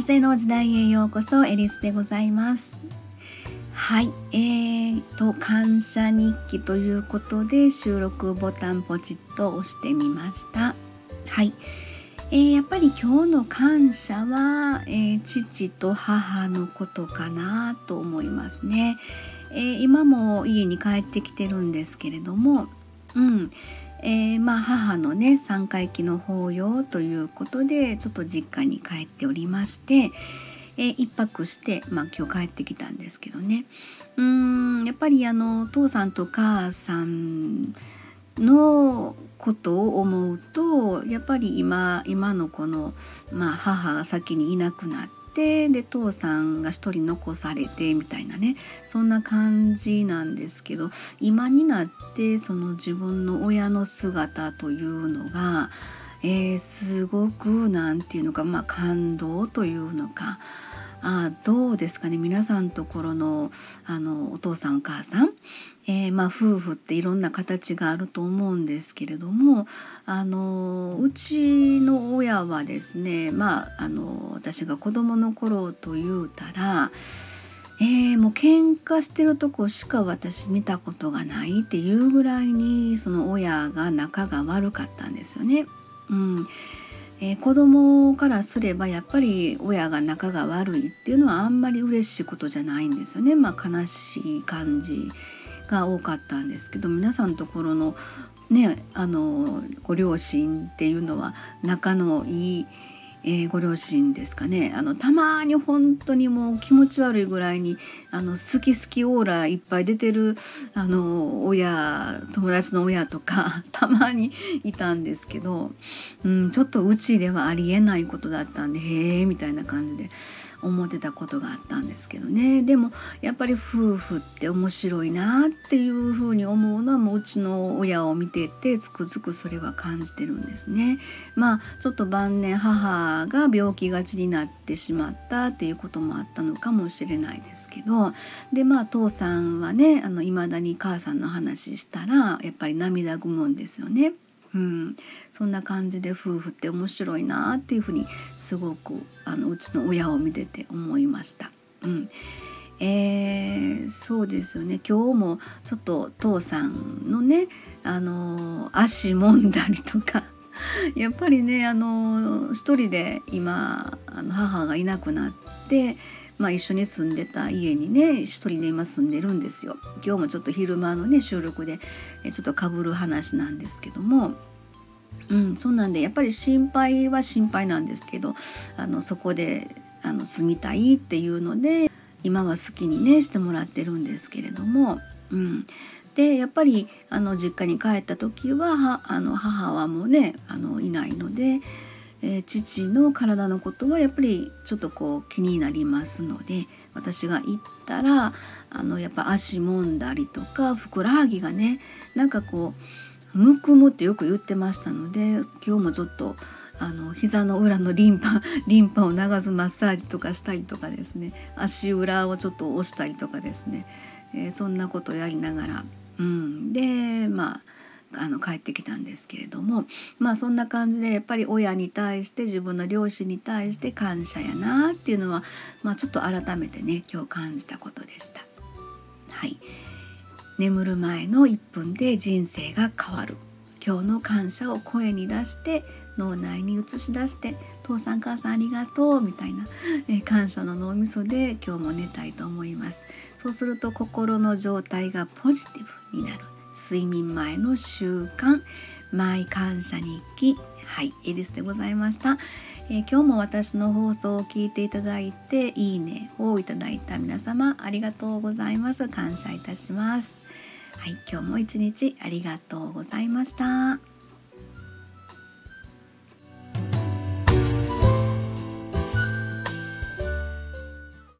火星の時代へようこそエリスでございます。はいえーと感謝日記ということで収録ボタンポチッと押してみました。はい。えー、やっぱり今日の感謝は、えー、父と母のことかなと思いますね、えー、今も家に帰ってきてるんですけれどもうん。えー、まあ母のね3回忌の法要ということでちょっと実家に帰っておりまして、えー、1泊して、まあ、今日帰ってきたんですけどね。うーんやっぱりあの父さんと母さんのことを思うとやっぱり今今のこの、まあ、母が先にいなくなっててで父さんが一人残されてみたいなね。そんな感じなんですけど今になってその自分の親の姿というのが、えー、すごく何て言うのか、まあ、感動というのかあどうですかね。皆さんところのあのお父さんお母さん、えー、まあ、夫婦っていろんな形があると思うんですけれどもあのうちの親はですねまああの私が子供の頃と言うたらえー、もう喧嘩してるとこしか私見たことがないっていうぐらいにその親が仲が悪かったんですよね。うん。えー、子供からすればやっぱり親が仲が悪いっていうのはあんまり嬉しいことじゃないんですよね。まあ、悲しい感じが多かったんですけど皆さんのところのねあのご両親っていうのは仲のいいえー、ご両親ですかね。あのたまに本当にもう気持ち悪いぐらいにあの好き好きオーラいっぱい出てるあの親友達の親とか たまにいたんですけど、うん、ちょっとうちではありえないことだったんでへえみたいな感じで。思ってたことがあったんですけどねでもやっぱり夫婦って面白いなっていうふうに思うのはもううちの親を見ててつくづくそれは感じてるんですね。まあちょっと晩年母が病気がちになってしまったっていうこともあったのかもしれないですけどでまあ父さんはねいまだに母さんの話したらやっぱり涙ぐむんですよね。うん、そんな感じで夫婦って面白いなっていうふうにすごくあのうちの親を見てて思いました。うんえー、そうですよね今日もちょっと父さんのねあの足揉んだりとか やっぱりねあの一人で今あの母がいなくなって。まあ、一緒に住んでた家にね一人で今住んでるんですよ。今日もちょっと昼間のね収録でちょっとかぶる話なんですけども。うん、そうなんでやっぱり心配は心配なんですけどあのそこであの住みたいっていうので今は好きにねしてもらってるんですけれども、うん、でやっぱりあの実家に帰った時はあの母はもうねあのいないので、え、父の体のことはやっぱりちょっとこう気になりますので私が行ったらあのやっぱ足揉んだりとかふくらはぎがねなんかこうむくむってよく言ってましたので今日もちょっとあの膝の裏のリンパ リンパを流すマッサージとかしたりとかですね足裏をちょっと押したりとかですね、えー、そんなことをやりながら、うん、でまああの帰ってきたんですけれどもまあそんな感じでやっぱり親に対して自分の両親に対して感謝やなっていうのは、まあ、ちょっと改めてね今日感じたことでした。はい。眠る前の1分で人生が変わる。今日の感謝を声に出して脳内に映し出して「父さん母さんありがとう」みたいな、え感謝の脳みそで今日も寝たいと思います。そうすると心の状態がポジティブになる睡眠前の習慣マイ感謝日記はいエリスでございました。えー、今日も私の放送を聞いていただいていいねをいただいた皆様ありがとうございます。感謝いたします。はい今日も一日ありがとうございました。